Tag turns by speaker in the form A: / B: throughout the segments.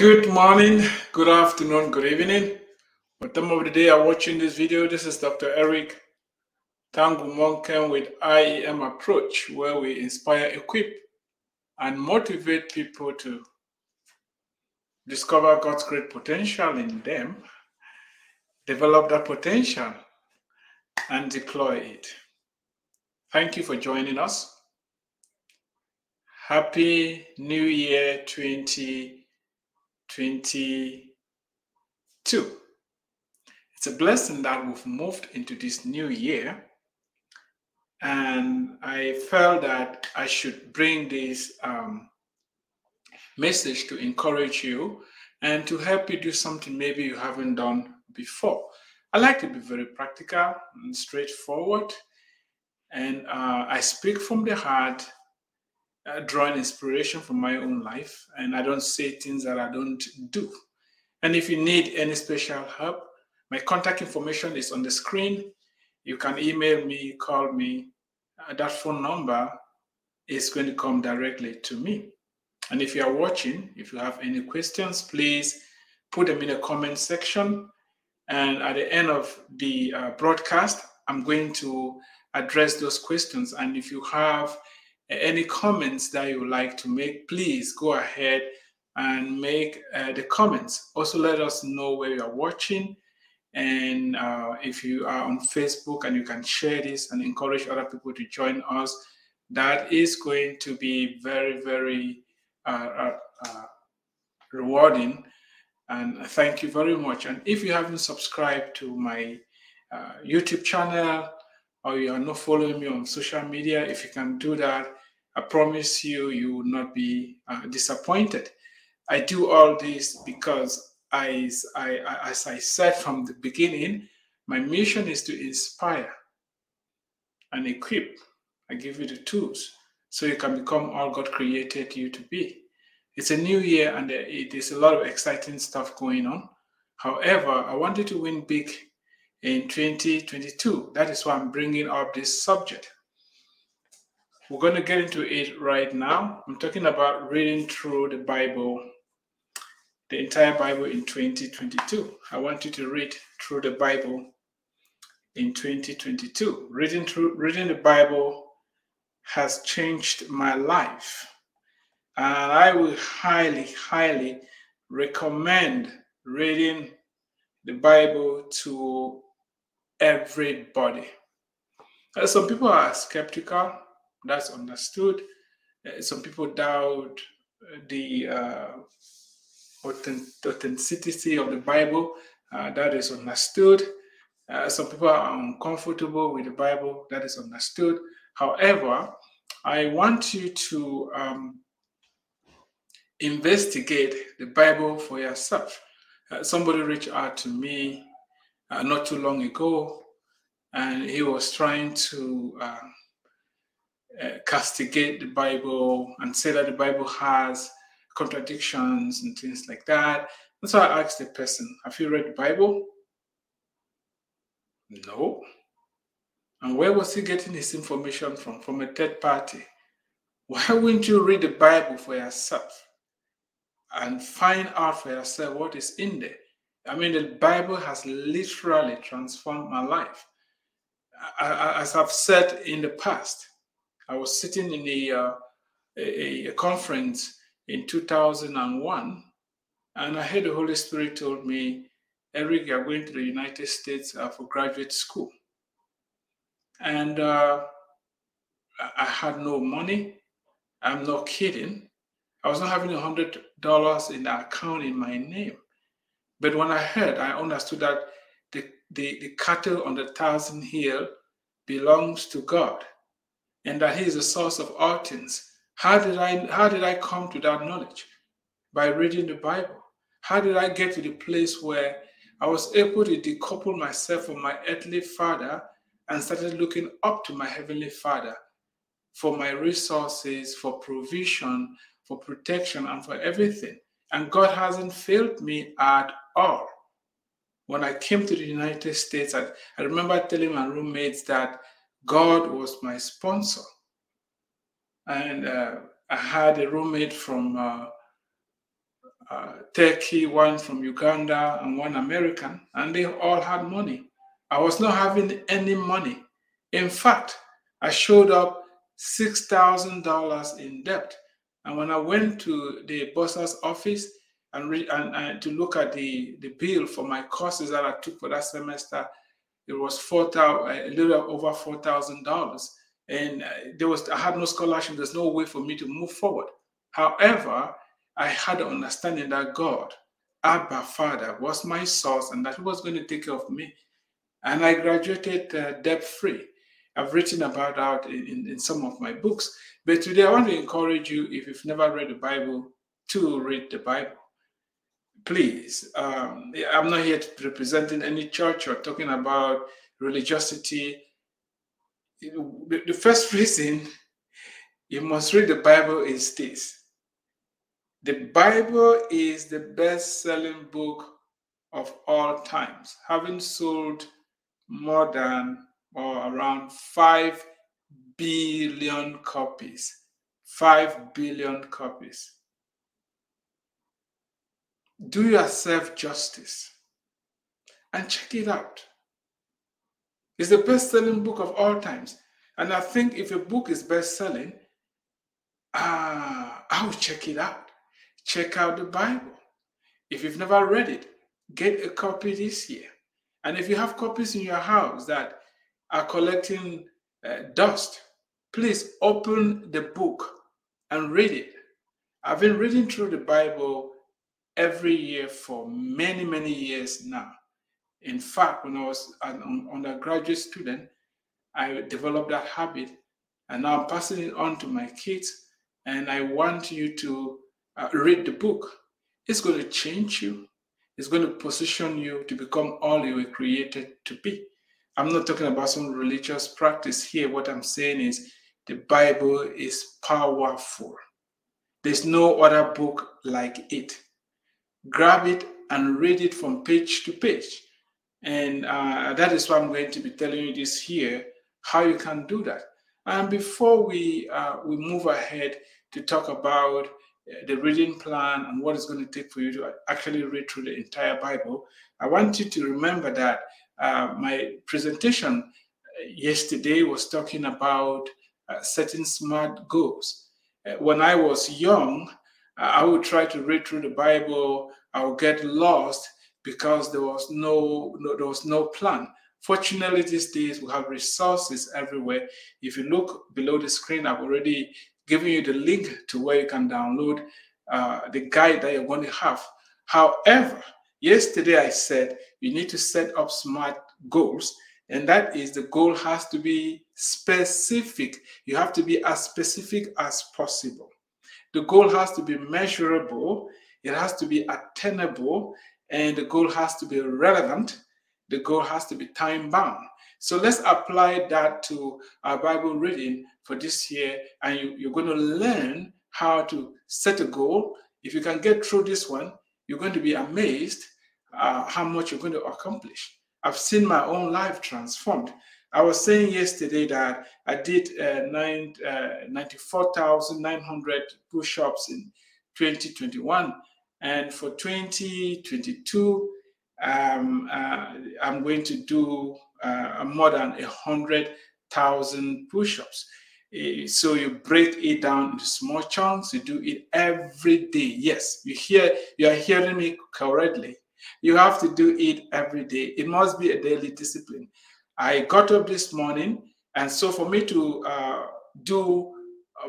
A: Good morning, good afternoon, good evening. What time of the day are watching this video? This is Dr. Eric Tangu Monken with IEM Approach, where we inspire, equip, and motivate people to discover God's great potential in them, develop that potential, and deploy it. Thank you for joining us. Happy New Year 2022. It's a blessing that we've moved into this new year. And I felt that I should bring this um, message to encourage you and to help you do something maybe you haven't done before. I like to be very practical and straightforward. And uh, I speak from the heart, uh, drawing inspiration from my own life. And I don't say things that I don't do. And if you need any special help, my contact information is on the screen. You can email me, call me. Uh, that phone number is going to come directly to me. And if you are watching, if you have any questions, please put them in the comment section. And at the end of the uh, broadcast, I'm going to address those questions. And if you have any comments that you would like to make, please go ahead and make uh, the comments. Also, let us know where you are watching and uh, if you are on Facebook and you can share this and encourage other people to join us, that is going to be very, very uh, uh, uh, rewarding. And thank you very much. And if you haven't subscribed to my uh, YouTube channel or you are not following me on social media, if you can do that, I promise you, you will not be uh, disappointed. I do all this because as I, as I said from the beginning, my mission is to inspire and equip. I give you the tools so you can become all God created you to be. It's a new year and it is a lot of exciting stuff going on. However, I wanted to win big in 2022. That is why I'm bringing up this subject. We're going to get into it right now. I'm talking about reading through the Bible the entire Bible in 2022. I want you to read through the Bible in 2022. Reading through reading the Bible has changed my life. And I will highly, highly recommend reading the Bible to everybody. Some people are skeptical, that's understood. Uh, some people doubt the uh, authenticity of the Bible. Uh, that is understood. Uh, some people are uncomfortable with the Bible. That is understood. However, I want you to um, investigate the Bible for yourself. Uh, somebody reached out to me uh, not too long ago, and he was trying to um, uh, castigate the Bible and say that the Bible has contradictions and things like that. And so I asked the person, Have you read the Bible? No. And where was he getting his information from? From a third party. Why wouldn't you read the Bible for yourself and find out for yourself what is in there? I mean, the Bible has literally transformed my life. As I've said in the past, I was sitting in a, uh, a, a conference in 2001, and I heard the Holy Spirit told me, Eric, you're going to the United States uh, for graduate school. And uh, I had no money. I'm not kidding. I was not having a hundred dollars in the account in my name. But when I heard, I understood that the, the, the cattle on the thousand hill belongs to God and that He is the source of all things. How did I how did I come to that knowledge? By reading the Bible. How did I get to the place where I was able to decouple myself from my earthly father and started looking up to my heavenly father for my resources, for provision, for protection, and for everything. And God hasn't failed me at all. When I came to the United States, I, I remember telling my roommates that God was my sponsor and uh, I had a roommate from uh, uh, Turkey, one from Uganda, and one American, and they all had money. I was not having any money. In fact, I showed up $6,000 in debt. And when I went to the boss's office and, re- and, and, to look at the, the bill for my courses that I took for that semester, it was four thousand, a little over four thousand dollars, and uh, there was I had no scholarship. There's no way for me to move forward. However, I had an understanding that God, Abba Father, was my source and that He was going to take care of me. And I graduated uh, debt free. I've written about that in, in, in, some of my books. But today I want to encourage you, if you've never read the Bible, to read the Bible. Please, um, I'm not here representing any church or talking about religiosity. The, the first reason you must read the Bible is this the Bible is the best selling book of all times, having sold more than or around 5 billion copies. 5 billion copies. Do yourself justice and check it out. It's the best selling book of all times. And I think if a book is best selling, uh, I will check it out check out the Bible. If you've never read it, get a copy this year. And if you have copies in your house that are collecting uh, dust, please open the book and read it. I've been reading through the Bible every year for many, many years now. In fact, when I was an undergraduate student, I developed that habit and now I'm passing it on to my kids. And I want you to uh, read the book, it's going to change you. It's going to position you to become all you were created to be. I'm not talking about some religious practice here. What I'm saying is the Bible is powerful. There's no other book like it. Grab it and read it from page to page. And uh, that is why I'm going to be telling you this here, how you can do that. And before we uh, we move ahead to talk about the reading plan and what it's going to take for you to actually read through the entire Bible, I want you to remember that uh, my presentation uh, yesterday was talking about uh, setting smart goals. Uh, when I was young, uh, I would try to read through the Bible. I would get lost because there was no, no there was no plan. Fortunately, these days we have resources everywhere. If you look below the screen, I've already giving you the link to where you can download uh, the guide that you're going to have. However, yesterday I said you need to set up smart goals, and that is the goal has to be specific. You have to be as specific as possible. The goal has to be measurable, it has to be attainable, and the goal has to be relevant. The goal has to be time bound. So let's apply that to our Bible reading for this year, and you, you're going to learn how to set a goal. If you can get through this one, you're going to be amazed uh, how much you're going to accomplish. I've seen my own life transformed. I was saying yesterday that I did uh, nine, uh, 94,900 push ups in 2021. And for 2022, um, uh, I'm going to do uh, more than a hundred thousand push-ups. Uh, so you break it down into small chunks. You do it every day. Yes, you hear you are hearing me correctly. You have to do it every day. It must be a daily discipline. I got up this morning, and so for me to uh, do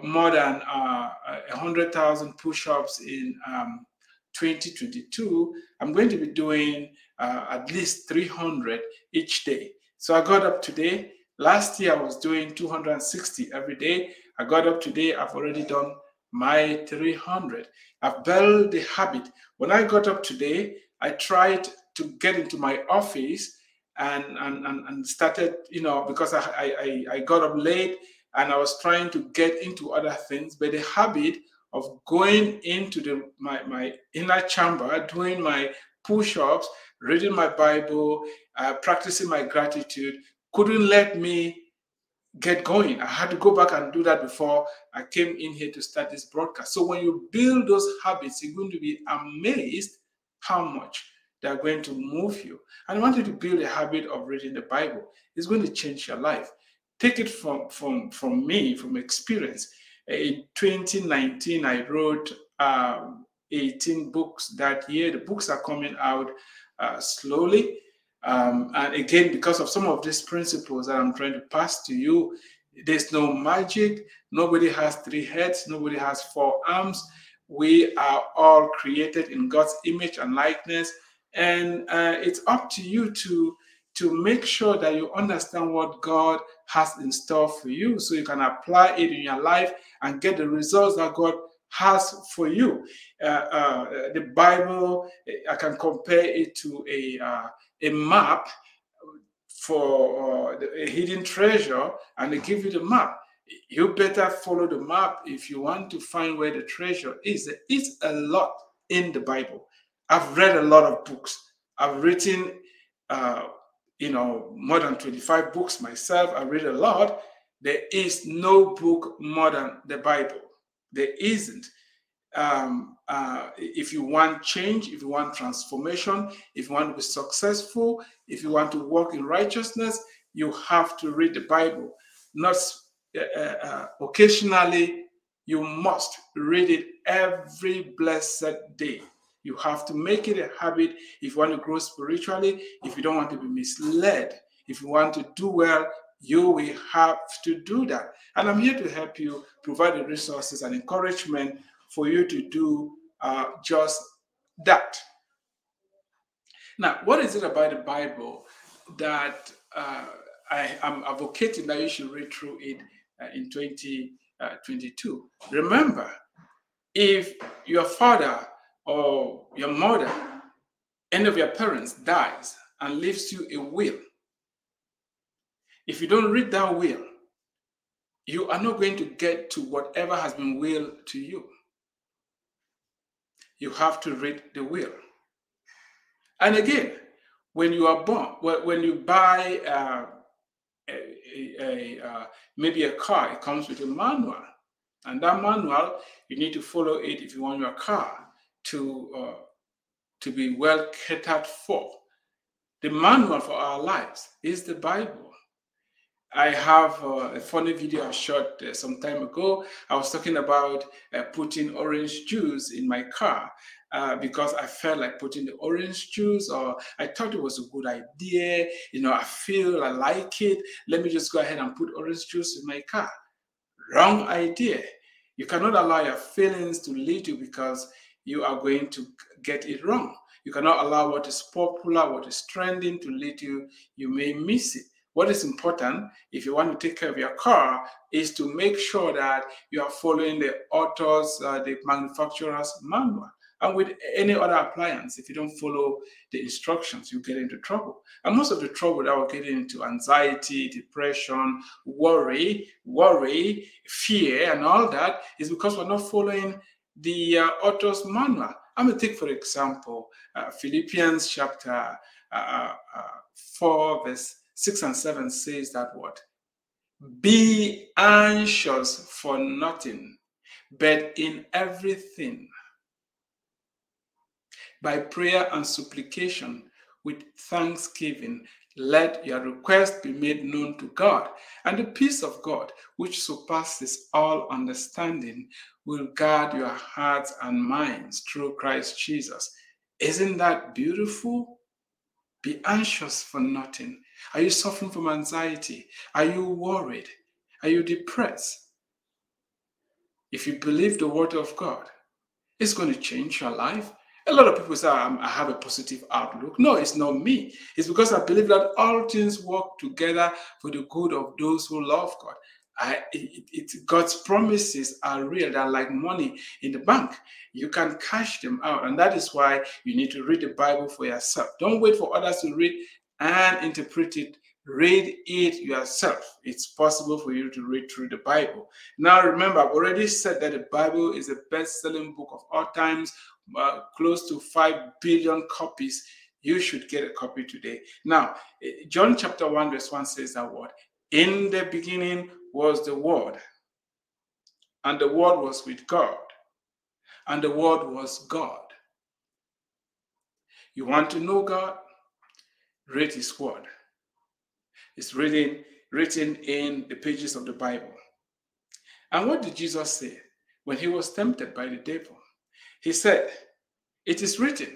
A: more than uh, a hundred thousand push-ups in um, 2022, I'm going to be doing uh, at least 300 each day. So I got up today. Last year I was doing 260 every day. I got up today. I've already done my 300. I've built the habit. When I got up today, I tried to get into my office and and, and, started, you know, because I, I, I got up late and I was trying to get into other things, but the habit of going into the my, my inner chamber, doing my push-ups, reading my Bible, uh, practicing my gratitude, couldn't let me get going. I had to go back and do that before I came in here to start this broadcast. So when you build those habits, you're going to be amazed how much they're going to move you. And I want you to build a habit of reading the Bible. It's going to change your life. Take it from from from me, from experience. In 2019, I wrote um, 18 books that year. The books are coming out uh, slowly. Um, and again, because of some of these principles that I'm trying to pass to you, there's no magic. Nobody has three heads. Nobody has four arms. We are all created in God's image and likeness. And uh, it's up to you to, to make sure that you understand what God has in store for you so you can apply it in your life and get the results that God has for you. Uh, uh, the Bible, I can compare it to a, uh, a map for uh, a hidden treasure, and they give you the map. You better follow the map if you want to find where the treasure is. There is a lot in the Bible. I've read a lot of books. I've written, uh, you know, more than 25 books myself. I read a lot. There is no book more than the Bible. There isn't. Um, uh, if you want change, if you want transformation, if you want to be successful, if you want to walk in righteousness, you have to read the Bible. Not uh, uh, uh occasionally, you must read it every blessed day. You have to make it a habit if you want to grow spiritually, if you don't want to be misled, if you want to do well, you will have to do that. And I'm here to help you provide the resources and encouragement for you to do uh, just that. Now, what is it about the Bible that uh, I am advocating that you should read through it uh, in 2022? Uh, Remember, if your father or your mother, any of your parents dies and leaves you a will, if you don't read that will, you are not going to get to whatever has been willed to you. You have to read the will. And again, when you are born, when you buy uh, a, a, a uh, maybe a car, it comes with a manual. And that manual, you need to follow it if you want your car to, uh, to be well catered for. The manual for our lives is the Bible. I have uh, a funny video I shot uh, some time ago. I was talking about uh, putting orange juice in my car uh, because I felt like putting the orange juice, or I thought it was a good idea. You know, I feel I like it. Let me just go ahead and put orange juice in my car. Wrong idea. You cannot allow your feelings to lead you because you are going to get it wrong. You cannot allow what is popular, what is trending to lead you. You may miss it. What is important if you want to take care of your car is to make sure that you are following the author's, uh, the manufacturer's manual. And with any other appliance, if you don't follow the instructions, you get into trouble. And most of the trouble that we're getting into anxiety, depression, worry, worry, fear, and all that is because we're not following the uh, author's manual. I'm going to take, for example, uh, Philippians chapter uh, uh, 4, verse 6 and 7 says that what? Be anxious for nothing, but in everything, by prayer and supplication, with thanksgiving, let your request be made known to God. And the peace of God, which surpasses all understanding, will guard your hearts and minds through Christ Jesus. Isn't that beautiful? Be anxious for nothing, are you suffering from anxiety? Are you worried? Are you depressed? If you believe the word of God, it's going to change your life. A lot of people say, I have a positive outlook. No, it's not me. It's because I believe that all things work together for the good of those who love God. I, it, it, God's promises are real. They're like money in the bank. You can cash them out. And that is why you need to read the Bible for yourself. Don't wait for others to read and interpret it. Read it yourself. It's possible for you to read through the Bible. Now, remember, I've already said that the Bible is the best selling book of all times, uh, close to 5 billion copies. You should get a copy today. Now, eh, John chapter 1, verse 1 says that word In the beginning was the Word, and the Word was with God, and the Word was God. You want to know God? Read His Word. It's written, written in the pages of the Bible. And what did Jesus say when he was tempted by the devil? He said, It is written.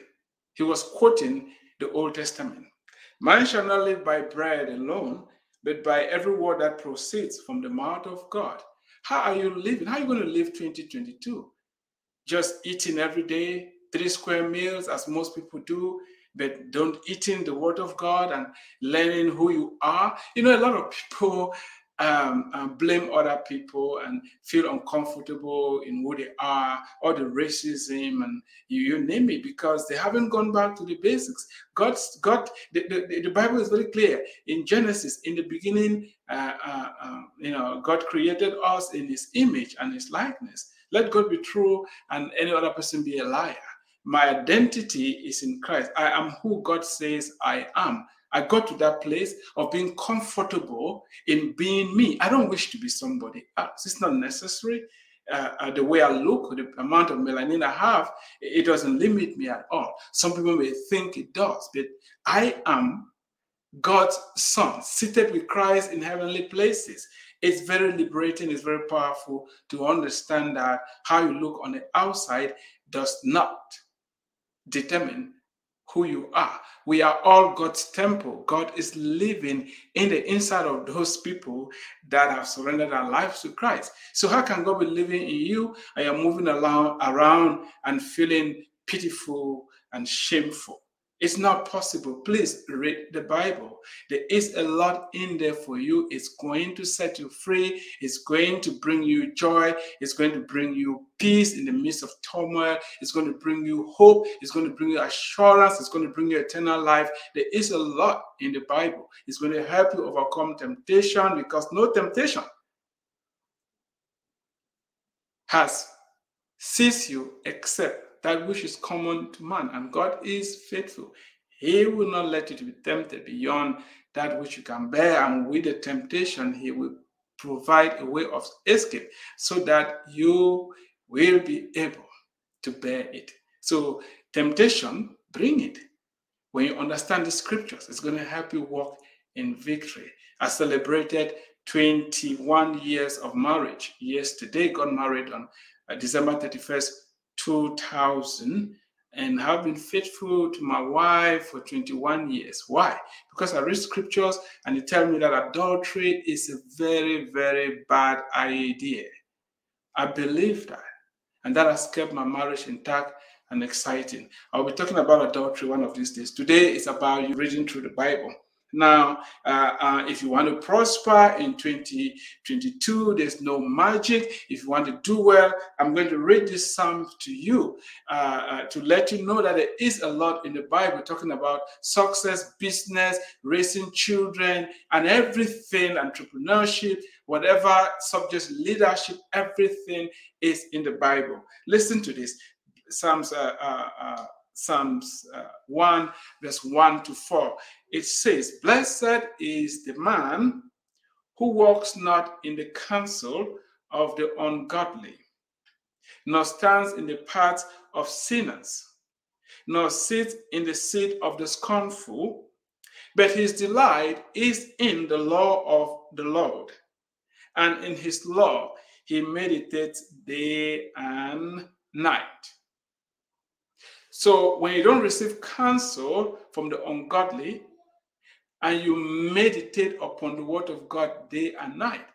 A: He was quoting the Old Testament. Man shall not live by bread alone, but by every word that proceeds from the mouth of God. How are you living? How are you going to live 2022? Just eating every day, three square meals, as most people do, but don't eating the word of God and learning who you are. You know, a lot of people um, um, blame other people and feel uncomfortable in who they are, or the racism and you, you name it, because they haven't gone back to the basics. God's God, the, the, the Bible is very clear in Genesis. In the beginning, uh, uh, uh, you know, God created us in His image and His likeness. Let God be true and any other person be a liar. My identity is in Christ. I am who God says I am. I got to that place of being comfortable in being me. I don't wish to be somebody else. It's not necessary. Uh, uh, the way I look, the amount of melanin I have, it doesn't limit me at all. Some people may think it does, but I am God's son, seated with Christ in heavenly places. It's very liberating, it's very powerful to understand that how you look on the outside does not determine who you are. We are all God's temple. God is living in the inside of those people that have surrendered their lives to Christ. So, how can God be living in you and you're moving around, around and feeling pitiful and shameful? It's not possible. Please read the Bible. There is a lot in there for you. It's going to set you free. It's going to bring you joy. It's going to bring you peace in the midst of turmoil. It's going to bring you hope. It's going to bring you assurance. It's going to bring you eternal life. There is a lot in the Bible. It's going to help you overcome temptation because no temptation has seized you except that which is common to man, and God is faithful. He will not let you to be tempted beyond that which you can bear, and with the temptation, He will provide a way of escape so that you will be able to bear it. So, temptation, bring it. When you understand the scriptures, it's going to help you walk in victory. I celebrated 21 years of marriage yesterday, got married on uh, December 31st, 2000 and have been faithful to my wife for 21 years. Why? Because I read scriptures and they tell me that adultery is a very, very bad idea. I believe that. And that has kept my marriage intact and exciting. I'll be talking about adultery one of these days. Today is about you reading through the Bible. Now, uh, uh, if you want to prosper in 2022, there's no magic. If you want to do well, I'm going to read this psalm to you uh, uh, to let you know that there is a lot in the Bible talking about success, business, raising children, and everything, entrepreneurship, whatever subjects, leadership, everything is in the Bible. Listen to this. Psalms uh, uh, Psalms uh, 1, verse 1 to 4. It says, Blessed is the man who walks not in the counsel of the ungodly, nor stands in the path of sinners, nor sits in the seat of the scornful, but his delight is in the law of the Lord, and in his law he meditates day and night. So when you don't receive counsel from the ungodly and you meditate upon the word of God day and night,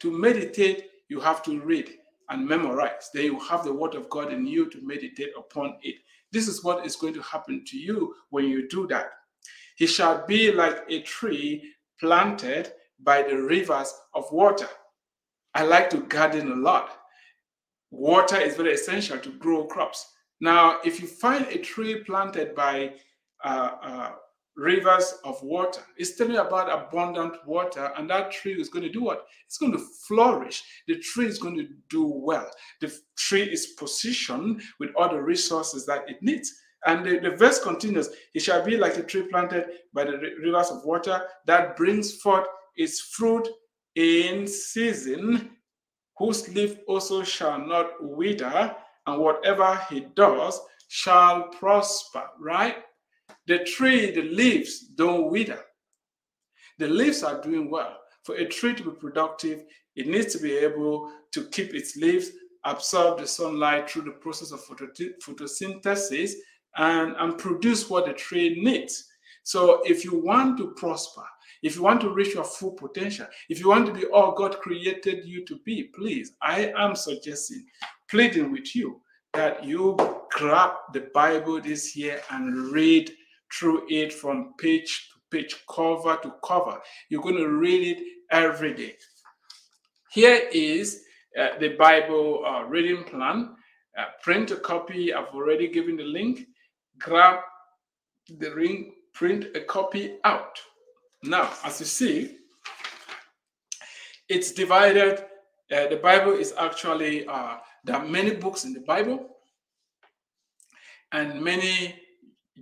A: to meditate, you have to read and memorize. Then you have the word of God in you to meditate upon it. This is what is going to happen to you when you do that. He shall be like a tree planted by the rivers of water. I like to garden a lot. Water is very essential to grow crops. Now, if you find a tree planted by uh, uh, rivers of water, it's telling about abundant water, and that tree is going to do what? It's going to flourish. The tree is going to do well. The tree is positioned with all the resources that it needs. And the, the verse continues It shall be like a tree planted by the rivers of water that brings forth its fruit in season, whose leaf also shall not wither, and whatever he does shall prosper, right? The tree, the leaves don't wither. The leaves are doing well. For a tree to be productive, it needs to be able to keep its leaves, absorb the sunlight through the process of photosynthesis, and, and produce what the tree needs. So if you want to prosper, if you want to reach your full potential, if you want to be all God created you to be, please, I am suggesting, pleading with you that you grab the Bible this year and read through it from page to page, cover to cover. You're going to read it every day. Here is uh, the Bible uh, reading plan. Uh, print a copy. I've already given the link. Grab the ring, print a copy out. Now, as you see, it's divided. Uh, the Bible is actually, uh, there are many books in the Bible and many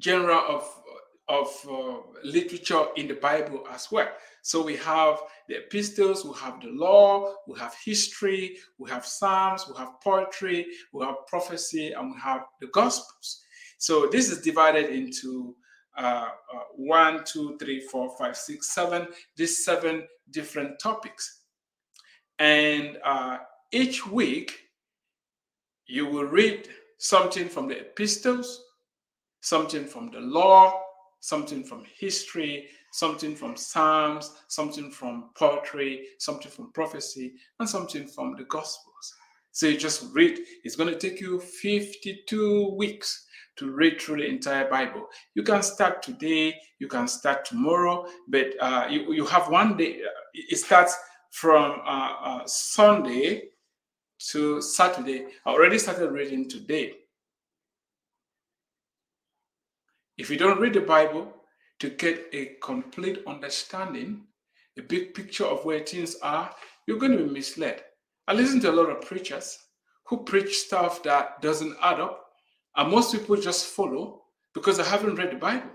A: genre of, of uh, literature in the Bible as well. So we have the epistles, we have the law, we have history, we have psalms, we have poetry, we have prophecy, and we have the gospels. So this is divided into uh, uh, one, two, three, four, five, six, seven, these seven different topics. And uh, each week, you will read something from the epistles, something from the law, something from history, something from Psalms, something from poetry, something from prophecy, and something from the Gospels. So you just read. It's going to take you 52 weeks to read through the entire Bible. You can start today, you can start tomorrow, but uh, you, you have one day. Uh, it starts from uh, uh, Sunday to Saturday. I already started reading today. If you don't read the Bible to get a complete understanding, a big picture of where things are, you're going to be misled. I listen to a lot of preachers who preach stuff that doesn't add up and most people just follow because they haven't read the Bible.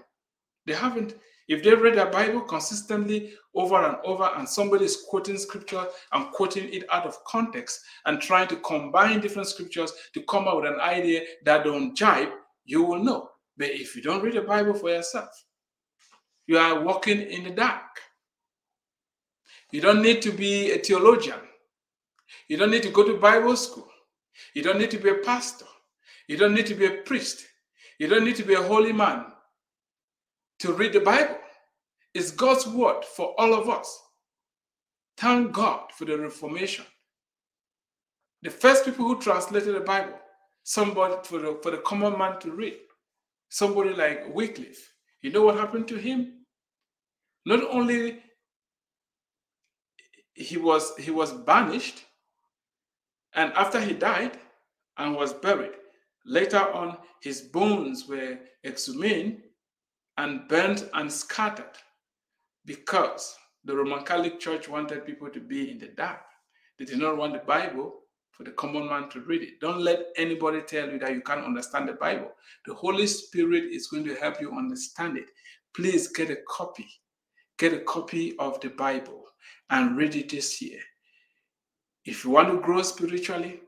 A: They haven't. If they read their Bible consistently over and over, and somebody is quoting scripture and quoting it out of context and trying to combine different scriptures to come up with an idea that don't jibe, you will know. But if you don't read the Bible for yourself, you are walking in the dark. You don't need to be a theologian. You don't need to go to Bible school. You don't need to be a pastor. You don't need to be a priest. You don't need to be a holy man to read the Bible. It's God's word for all of us. Thank God for the Reformation. The first people who translated the Bible, somebody for the, for the common man to read, somebody like Wycliffe. You know what happened to him? Not only he was he was banished, and after he died and was buried, Later on, his bones were exhumed and burnt and scattered because the Roman Catholic Church wanted people to be in the dark. They did not want the Bible for the common man to read it. Don't let anybody tell you that you can't understand the Bible. The Holy Spirit is going to help you understand it. Please get a copy. Get a copy of the Bible and read it this year. If you want to grow spiritually,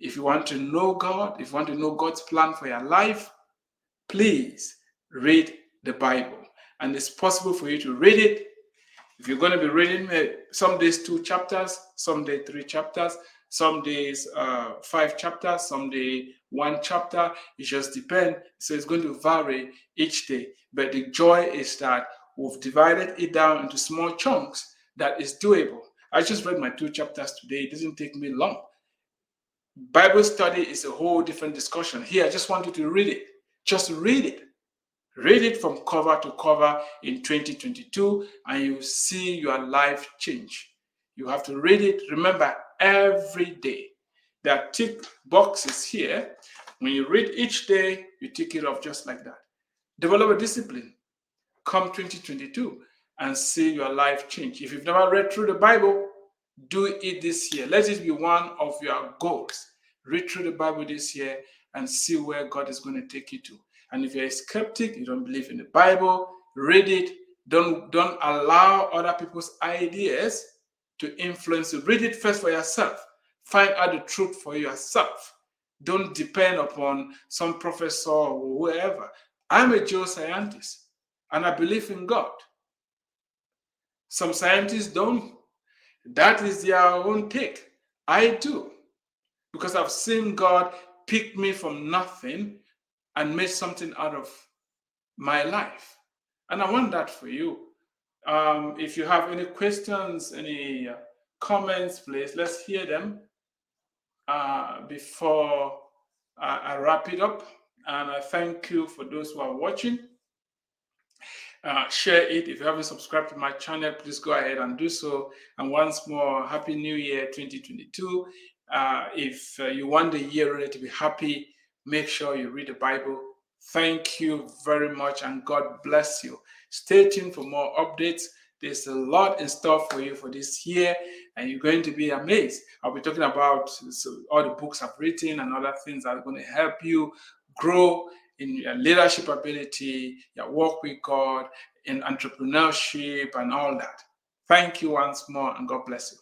A: if you want to know God, if you want to know God's plan for your life, please read the Bible. And it's possible for you to read it. If you're going to be reading uh, some days two chapters, some days three chapters, some days uh, five chapters, some day one chapter. It just depends. So it's going to vary each day. But the joy is that we've divided it down into small chunks that is doable. I just read my two chapters today. It doesn't take me long. Bible study is a whole different discussion. Here, I just want you to read it. Just read it. Read it from cover to cover in 2022, and you see your life change. You have to read it, remember, every day. There are tick boxes here. When you read each day, you tick it off just like that. Develop a discipline. Come 2022 and see your life change. If you've never read through the Bible, do it this year. Let it be one of your goals. Read through the Bible this year and see where God is going to take you to. And if you're a skeptic, you don't believe in the Bible, read it. Don't don't allow other people's ideas to influence you. Read it first for yourself. Find out the truth for yourself. Don't depend upon some professor or whoever. I'm a geoscientist and I believe in God. Some scientists don't. That is their own take. I do. Because I've seen God pick me from nothing and made something out of my life. And I want that for you. Um, if you have any questions, any uh, comments, please let's hear them uh, before I, I wrap it up. And I thank you for those who are watching. Uh, share it. If you haven't subscribed to my channel, please go ahead and do so. And once more, Happy New Year 2022. Uh, if uh, you want the year really to be happy, make sure you read the Bible. Thank you very much, and God bless you. Stay tuned for more updates. There's a lot in store for you for this year, and you're going to be amazed. I'll be talking about all the books I've written and other things that are going to help you grow in your leadership ability, your work with God, in entrepreneurship, and all that. Thank you once more, and God bless you.